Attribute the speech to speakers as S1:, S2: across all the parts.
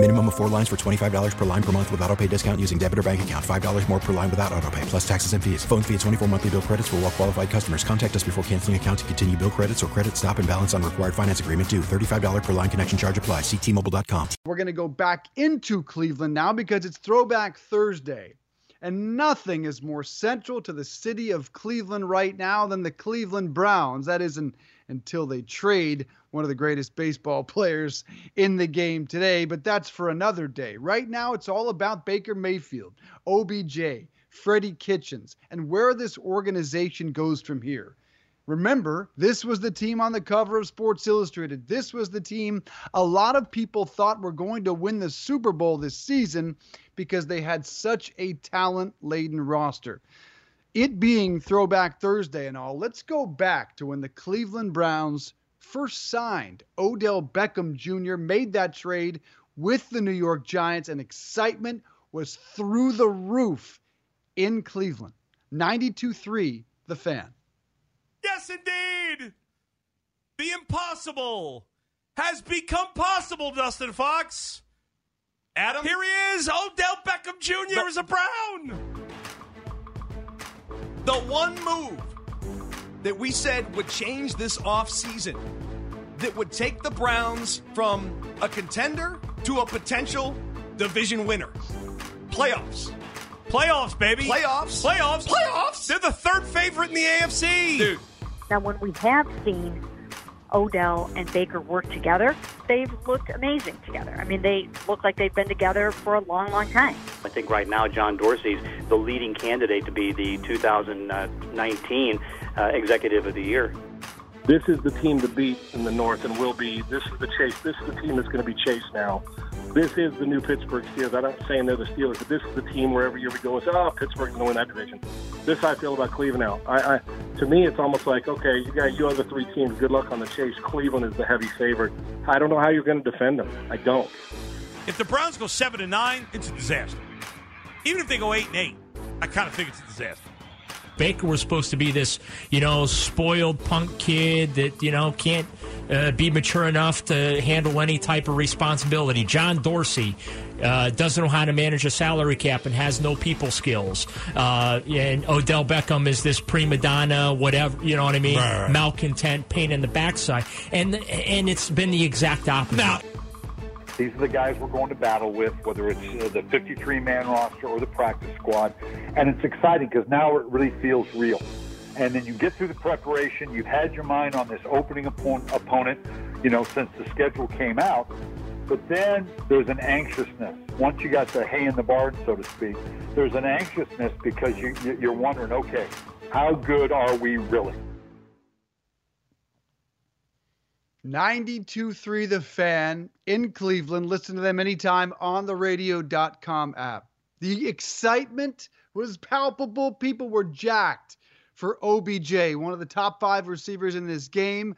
S1: Minimum of four lines for $25 per line per month with auto pay discount using debit or bank account. $5 more per line without auto pay, plus taxes and fees. Phone fee at 24 monthly bill credits for all well qualified customers. Contact us before canceling account to continue bill credits or credit stop and balance on required finance agreement due. $35 per line connection charge apply. Ctmobile.com.
S2: We're going to go back into Cleveland now because it's Throwback Thursday. And nothing is more central to the city of Cleveland right now than the Cleveland Browns. That isn't until they trade one of the greatest baseball players in the game today, but that's for another day. Right now, it's all about Baker Mayfield, OBJ, Freddie Kitchens, and where this organization goes from here. Remember, this was the team on the cover of Sports Illustrated. This was the team a lot of people thought were going to win the Super Bowl this season because they had such a talent laden roster. It being Throwback Thursday and all, let's go back to when the Cleveland Browns first signed Odell Beckham Jr., made that trade with the New York Giants, and excitement was through the roof in Cleveland. 92 3, the fan.
S3: Yes, indeed. The impossible has become possible, Dustin Fox.
S4: Adam?
S3: Here he is. Odell Beckham Jr.
S4: The-
S3: is a Brown.
S4: The one move that we said would change this offseason, that would take the Browns from a contender to a potential division winner. Playoffs.
S3: Playoffs, baby.
S4: Playoffs.
S3: Playoffs.
S4: Playoffs.
S3: They're the third favorite in the AFC.
S4: Dude.
S5: Now, when we have seen Odell and Baker work together, they've looked amazing together. I mean, they look like they've been together for a long, long time.
S6: I think right now John Dorsey's the leading candidate to be the 2019 uh, Executive of the Year.
S7: This is the team to beat in the North and will be. This is the chase. This is the team that's going to be chased now. This is the new Pittsburgh Steelers. I'm not saying they're the Steelers, but this is the team where every year we go and say, oh, Pittsburgh's going to win that division. This I feel about Cleveland now. I, I, to me, it's almost like, okay, you got you other three teams. Good luck on the chase. Cleveland is the heavy favorite. I don't know how you're going to defend them. I don't.
S3: If the Browns go seven and nine, it's a disaster. Even if they go eight and eight, I kind of think it's a disaster.
S8: Baker was supposed to be this, you know, spoiled punk kid that, you know, can't uh, be mature enough to handle any type of responsibility. John Dorsey uh, doesn't know how to manage a salary cap and has no people skills. Uh, and Odell Beckham is this prima donna, whatever, you know what I mean?
S3: Right, right.
S8: Malcontent, pain in the backside. And, and it's been the exact opposite.
S3: Now,
S9: These are the guys we're going to battle with, whether it's uh, the 53 man roster or the practice squad. And it's exciting because now it really feels real. And then you get through the preparation, you've had your mind on this opening oppo- opponent, you know, since the schedule came out. But then there's an anxiousness. Once you got the hay in the barn, so to speak, there's an anxiousness because you- you're wondering, okay, how good are we really?
S2: 92.3 The Fan in Cleveland. Listen to them anytime on the radio.com app. The excitement was palpable. People were jacked for OBJ, one of the top five receivers in this game,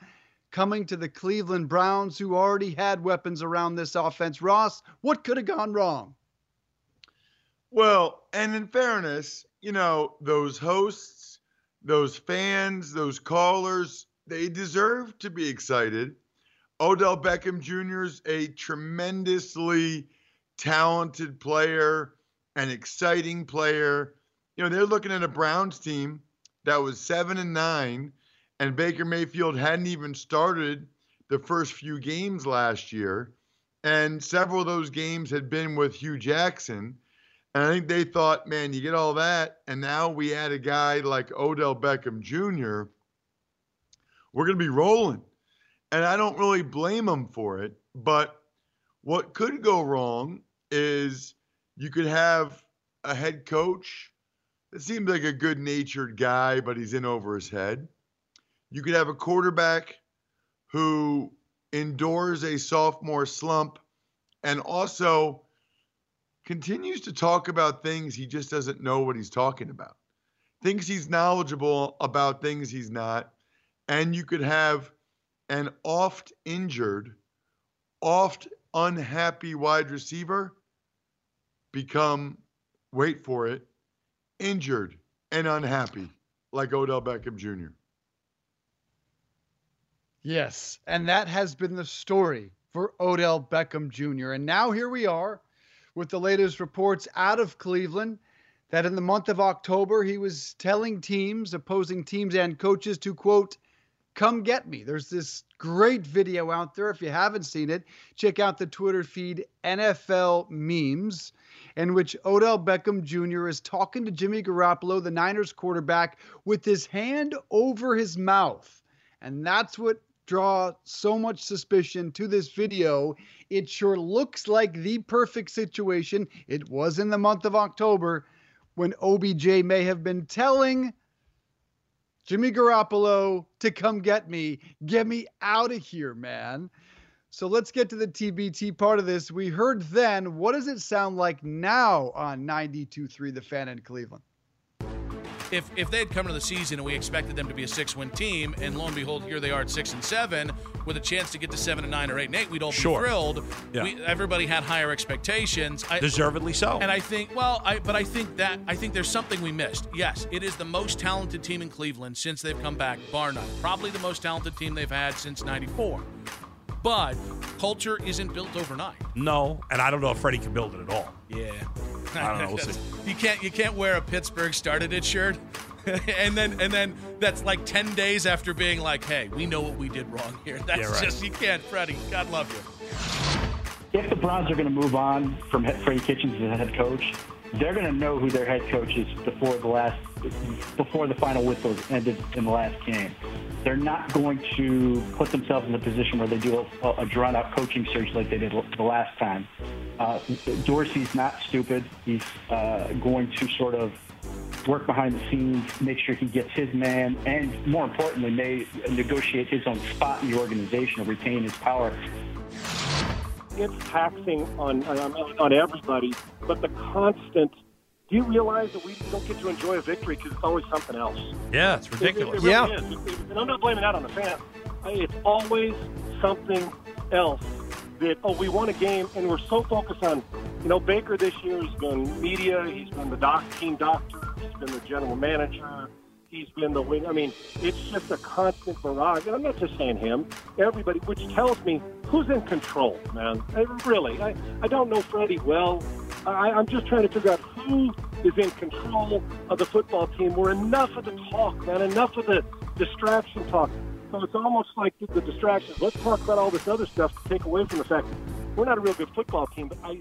S2: coming to the Cleveland Browns, who already had weapons around this offense. Ross, what could have gone wrong?
S10: Well, and in fairness, you know, those hosts, those fans, those callers, they deserve to be excited. Odell Beckham Jr. is a tremendously talented player, an exciting player. You know, they're looking at a Browns team that was 7 and 9 and Baker Mayfield hadn't even started the first few games last year and several of those games had been with Hue Jackson. And I think they thought, man, you get all that, and now we add a guy like Odell Beckham Jr. We're going to be rolling. And I don't really blame them for it. But what could go wrong is you could have a head coach that seems like a good natured guy, but he's in over his head. You could have a quarterback who endures a sophomore slump and also continues to talk about things he just doesn't know what he's talking about. Thinks he's knowledgeable about things he's not. And you could have an oft injured, oft unhappy wide receiver become, wait for it, injured and unhappy like Odell Beckham Jr.?
S2: Yes, and that has been the story for Odell Beckham Jr. And now here we are with the latest reports out of Cleveland that in the month of October, he was telling teams, opposing teams and coaches to quote, come get me. There's this great video out there. If you haven't seen it, check out the Twitter feed NFL memes in which Odell Beckham Jr. is talking to Jimmy Garoppolo, the Niners quarterback, with his hand over his mouth. And that's what draw so much suspicion to this video. It sure looks like the perfect situation. It was in the month of October when OBJ may have been telling Jimmy Garoppolo to come get me. Get me out of here, man. So let's get to the TBT part of this. We heard then. What does it sound like now on 92.3 The Fan in Cleveland?
S11: If, if they had come to the season and we expected them to be a six win team, and lo and behold, here they are at six and seven with a chance to get to seven and nine or eight and eight, we'd all be thrilled.
S3: Yeah.
S11: We, everybody had higher expectations. I,
S3: Deservedly so.
S11: And I think, well, I but I think that I think there's something we missed. Yes, it is the most talented team in Cleveland since they've come back, bar none. Probably the most talented team they've had since '94. But culture isn't built overnight.
S3: No, and I don't know if Freddie can build it at all.
S11: Yeah.
S3: I don't know. We'll see.
S11: You can't you can't wear a Pittsburgh started it shirt. and then and then that's like 10 days after being like, "Hey, we know what we did wrong here." That's
S3: Yeah, right.
S11: just you can't, Freddie. God love you.
S12: if the Browns are going to move on from Freddie Kitchens as head coach, they're going to know who their head coach is before the last, before the final whistle ended in the last game. They're not going to put themselves in a position where they do a, a drawn-out coaching search like they did the last time. Uh, Dorsey's not stupid. He's uh, going to sort of work behind the scenes, make sure he gets his man, and more importantly, may negotiate his own spot in the organization, or retain his power
S7: it's taxing on, on on everybody. But the constant. Do you realize that we don't get to enjoy a victory because it's always something else?
S3: Yeah, it's
S7: It- it-
S3: ridiculous.
S7: It, really is. It- it- and I'm not blaming that on the fans. It's always something else. That oh, we won a game, and we're so focused on, you know, Baker this year has been media. He's been the doc, team doctor. He's been the general manager. He's been the wing. I mean, it's just a constant barrage. And I'm not just saying him. Everybody, which tells me who's in control, man. I, really, I, I don't know Freddie well. I, I'm just trying to figure out who is in control of the football team. Where enough of the talk, man, enough of the distraction talk. So it's almost like the, the distractions. Let's talk about all this other stuff to take away from the fact that we're not a real good football team. But I,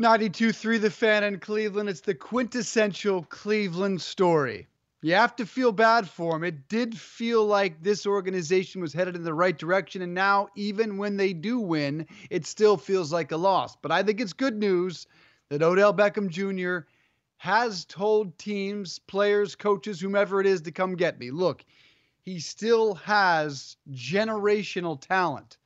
S2: 92.3 The Fan in Cleveland. It's the quintessential Cleveland story. You have to feel bad for them. It did feel like this organization was headed in the right direction. And now, even when they do win, it still feels like a loss. But I think it's good news that Odell Beckham Jr. has told teams, players, coaches, whomever it is, to come get me. Look, he still has generational talent.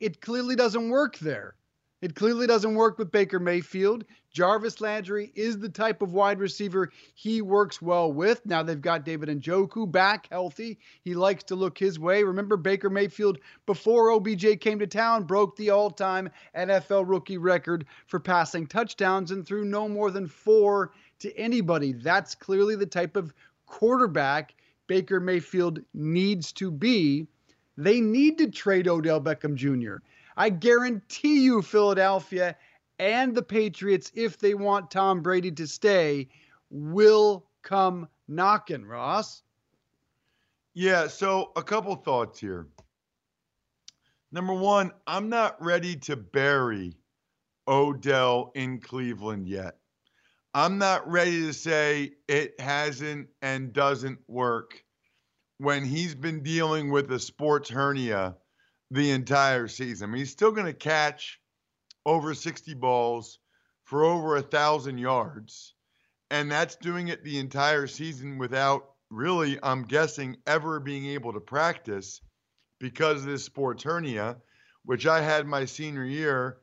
S2: It clearly doesn't work there. It clearly doesn't work with Baker Mayfield. Jarvis Landry is the type of wide receiver he works well with. Now they've got David and Njoku back healthy. He likes to look his way. Remember, Baker Mayfield, before OBJ came to town, broke the all time NFL rookie record for passing touchdowns and threw no more than four to anybody. That's clearly the type of quarterback Baker Mayfield needs to be. They need to trade Odell Beckham Jr. I guarantee you, Philadelphia and the Patriots, if they want Tom Brady to stay, will come knocking, Ross.
S10: Yeah, so a couple thoughts here. Number one, I'm not ready to bury Odell in Cleveland yet. I'm not ready to say it hasn't and doesn't work when he's been dealing with a sports hernia the entire season. I mean, he's still going to catch over 60 balls for over a thousand yards, and that's doing it the entire season without really, I'm guessing, ever being able to practice because of this sports hernia, which I had my senior year.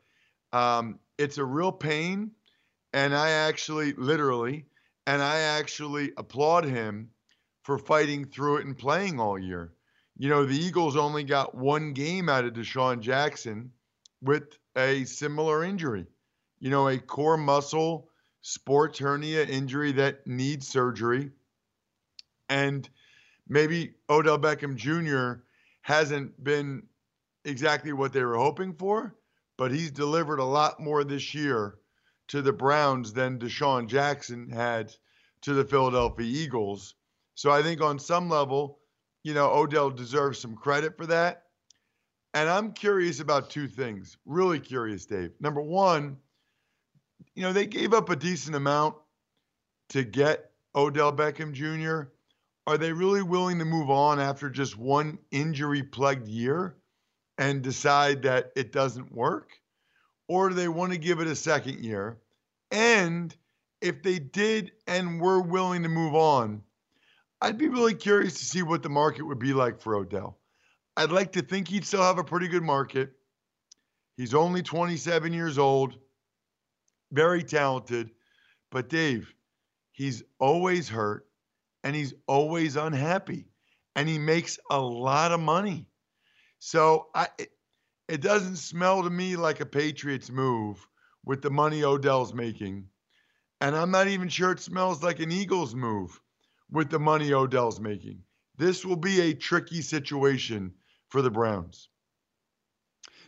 S10: Um, it's a real pain, and I actually, literally, and I actually applaud him for fighting through it and playing all year. You know, the Eagles only got one game out of DeSean Jackson with a similar injury. You know, a core muscle sports hernia injury that needs surgery. And maybe Odell Beckham Jr. hasn't been exactly what they were hoping for, but he's delivered a lot more this year to the Browns than DeSean Jackson had to the Philadelphia Eagles. So I think on some level, you know, Odell deserves some credit for that. And I'm curious about two things. Really curious, Dave. Number one, you know, they gave up a decent amount to get Odell Beckham Jr. Are they really willing to move on after just one injury plagued year and decide that it doesn't work? Or do they want to give it a second year? And if they did and were willing to move on, I'd be really curious to see what the market would be like for Odell. I'd like to think he'd still have a pretty good market. He's only 27 years old, very talented. But Dave, he's always hurt and he's always unhappy and he makes a lot of money. So I it, doesn't smell to me like a Patriots move with the money Odell's making. And I'm not even sure it smells like an Eagles move with the money Odell's making. This will be a tricky situation for the Browns.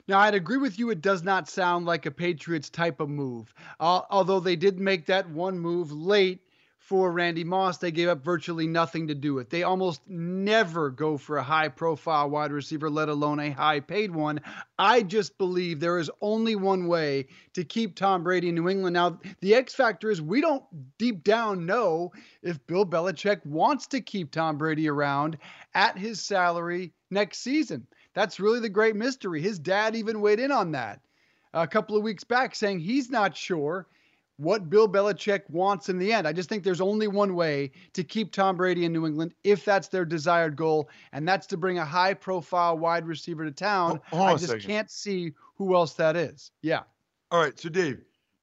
S2: Now, I'd agree with you. It does not sound like a Patriots type of move. Uh, although they did make that one move late for Randy Moss, they gave up virtually nothing to do it. They almost never go for a high profile wide receiver, let alone a high paid one. I just believe there is only one way to keep Tom Brady in New England. Now, the X factor is we don't deep down know if Bill Belichick wants to keep Tom Brady around at his salary next season. That's really the great mystery. His dad even weighed in on that a couple of weeks back, saying he's not sure what Bill Belichick wants in the end. I just think there's only one way to keep Tom Brady in New England if that's their desired goal, and that's to bring a high profile wide receiver to town.
S10: Hold, hold
S2: I just can't see who else that is. Yeah.
S10: All right. So, Dave,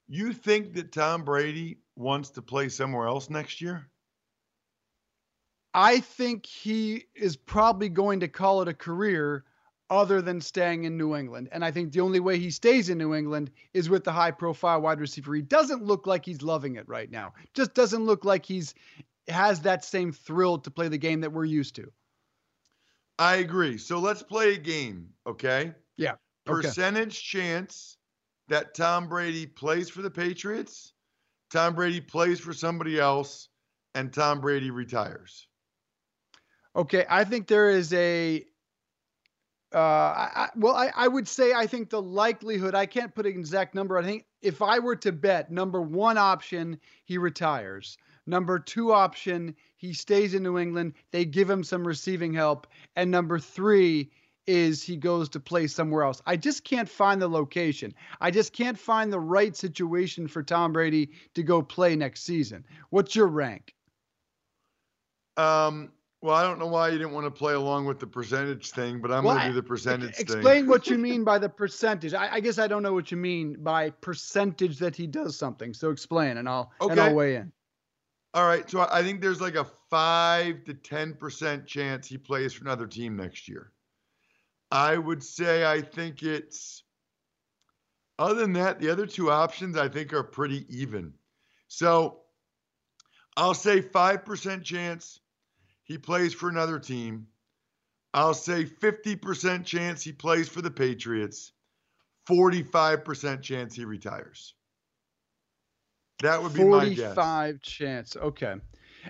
S10: you think that Tom Brady wants to play somewhere else next year?
S2: I think he is probably going to call it a career other than staying in New England. And I think the only way he stays in New England is with the high profile wide receiver. He doesn't look like he's loving it right now. Just doesn't look like he's has that same thrill to play the game that we're used to.
S10: I agree. So let's play a game, okay?
S2: Yeah.
S10: Okay. Percentage chance that Tom Brady plays for the Patriots, Tom Brady plays for somebody else, and Tom Brady retires.
S2: Okay, I think there is a uh, I, well, I, I would say I think the likelihood, I can't put an exact number. I think if I were to bet, number one option, he retires. Number two option, he stays in New England. They give him some receiving help. And number three is he goes to play somewhere else. I just can't find the location. I just can't find the right situation for Tom Brady to go play next season. What's your rank?
S10: Um, well, I don't know why you didn't want to play along with the percentage thing, but I'm well, going to do the percentage
S2: explain
S10: thing.
S2: Explain what you mean by the percentage. I, I, guess I don't know what you mean by percentage that he does something. So explain, and I'll okay. and I'll weigh in.
S10: All right. So I think there's like a five to ten percent chance he plays for another team next year. I would say I think it's. Other than that, the other two options I think are pretty even. So I'll say five percent chance he plays for another team. I'll say 50% chance he plays for the Patriots, 45% chance he retires. That would be my guess.
S2: 45 chance. Okay.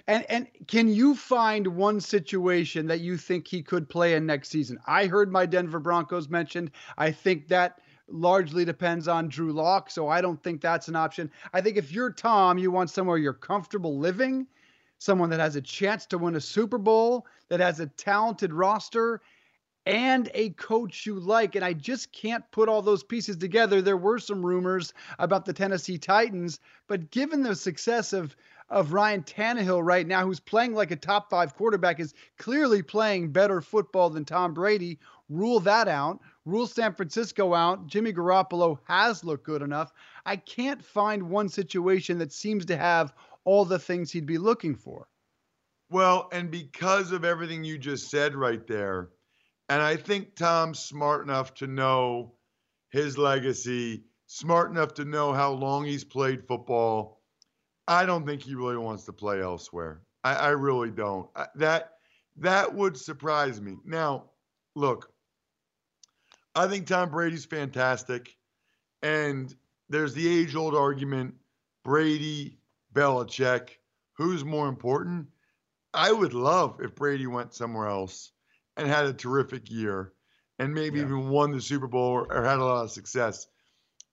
S2: And and can you find one situation that you think he could play in next season? I heard my Denver Broncos mentioned. I think that largely depends on Drew Lock, so I don't think that's an option. I think if you're Tom, you want somewhere you're comfortable living someone that has a chance to win a Super Bowl, that has a talented roster, and a coach you like. And I just can't put all those pieces together. There were some rumors about the Tennessee Titans, but given the success of of Ryan Tannehill right now, who's playing like a top five quarterback, is clearly playing better football than Tom Brady. Rule that out. Rule San Francisco out. Jimmy Garoppolo has looked good enough. I can't find one situation that seems to have all the things he'd be looking for.
S10: Well, and because of everything you just said right there, And I think Tom's smart enough to know his legacy, smart enough to know how long he's played football. I don't think he really wants to play elsewhere. I, I really don't. I, that that would surprise me. Now, look, I think Tom Brady's fantastic, and there's the age-old argument: Brady, Belichick, who's more important? I would love if Brady went somewhere else and had a terrific year and maybe yeah. even won the Super Bowl or, or had a lot of success.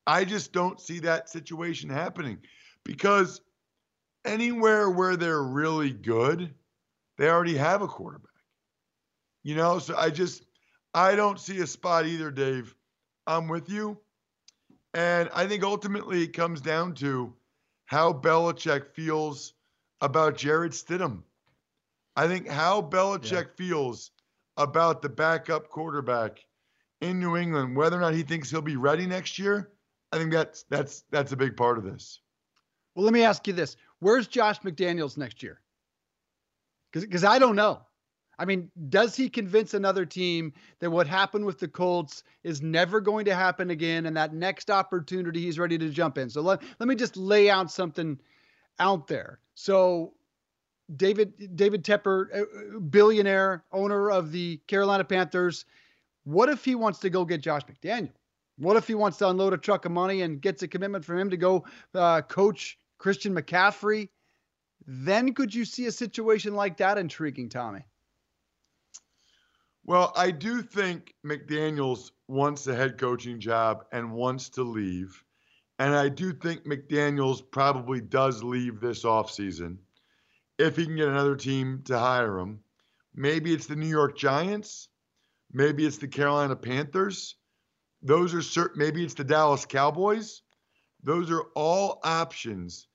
S10: I just don't see that situation happening because anywhere where they're really good, they already have a quarterback. You know, so I just I don't see a spot either, Dave. I'm with you. And I think ultimately it comes down to how Belichick feels about Jarrett Stidham. I think how Belichick yeah. feels about the backup quarterback in New England, whether or not he thinks he'll be ready next year, I think that's that's that's a big part of this.
S2: Well, let me ask you this: Where's Josh McDaniels next year? Because I don't know. I mean, does he convince another team that what happened with the Colts is never going to happen again, and that next opportunity he's ready to jump in? So let let me just lay out something out there. So David David Tepper, uh, uh, billionaire owner of the Carolina Panthers. What if he wants to go get Josh McDaniel? What if he wants to unload a truck of money and gets a commitment from him to go uh, coach Christian McCaffrey? Then could you see a situation like that intriguing, Tommy?
S10: Well, I do think McDaniels wants a head coaching job and wants to leave. And I do think McDaniels probably does leave this offseason if he can get another team to hire him. Maybe it's the New York Giants. Maybe it's the Carolina Panthers. Those are certain. Maybe it's the Dallas Cowboys. Those are all options.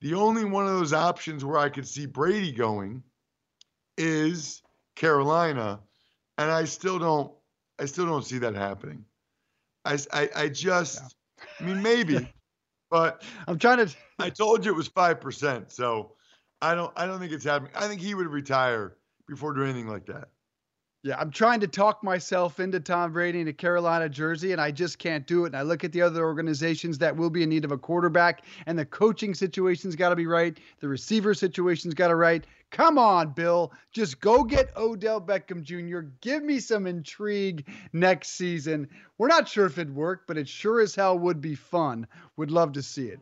S10: The only one of those options where I could see Brady going is Carolina, and I still don't. I still don't see that happening. I, I, I just. Yeah. I mean, maybe, but
S2: I'm trying to.
S10: I told you it was five percent, so I don't I don't think it's happening. I think he would retire before doing anything like that.
S2: Yeah, I'm trying to talk myself into Tom Brady in a Carolina jersey, and I just can't do it. And I look at the other organizations that will be in need of a quarterback, and the coaching situation's got to be right. The receiver situation's got to right. Come on, Bill. Just go get Odell Beckham Jr. Give me some intrigue next season. We're not sure if it'd work, but it sure as hell would be fun. Would love to see it.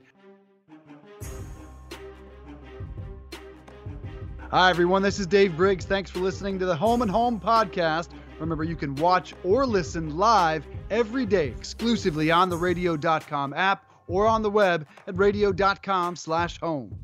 S2: Hi, everyone. This is Dave Briggs. Thanks for listening to the Home and Home podcast. Remember, you can watch or listen live every day exclusively on the radio.com app or on the web at radio.com slash home.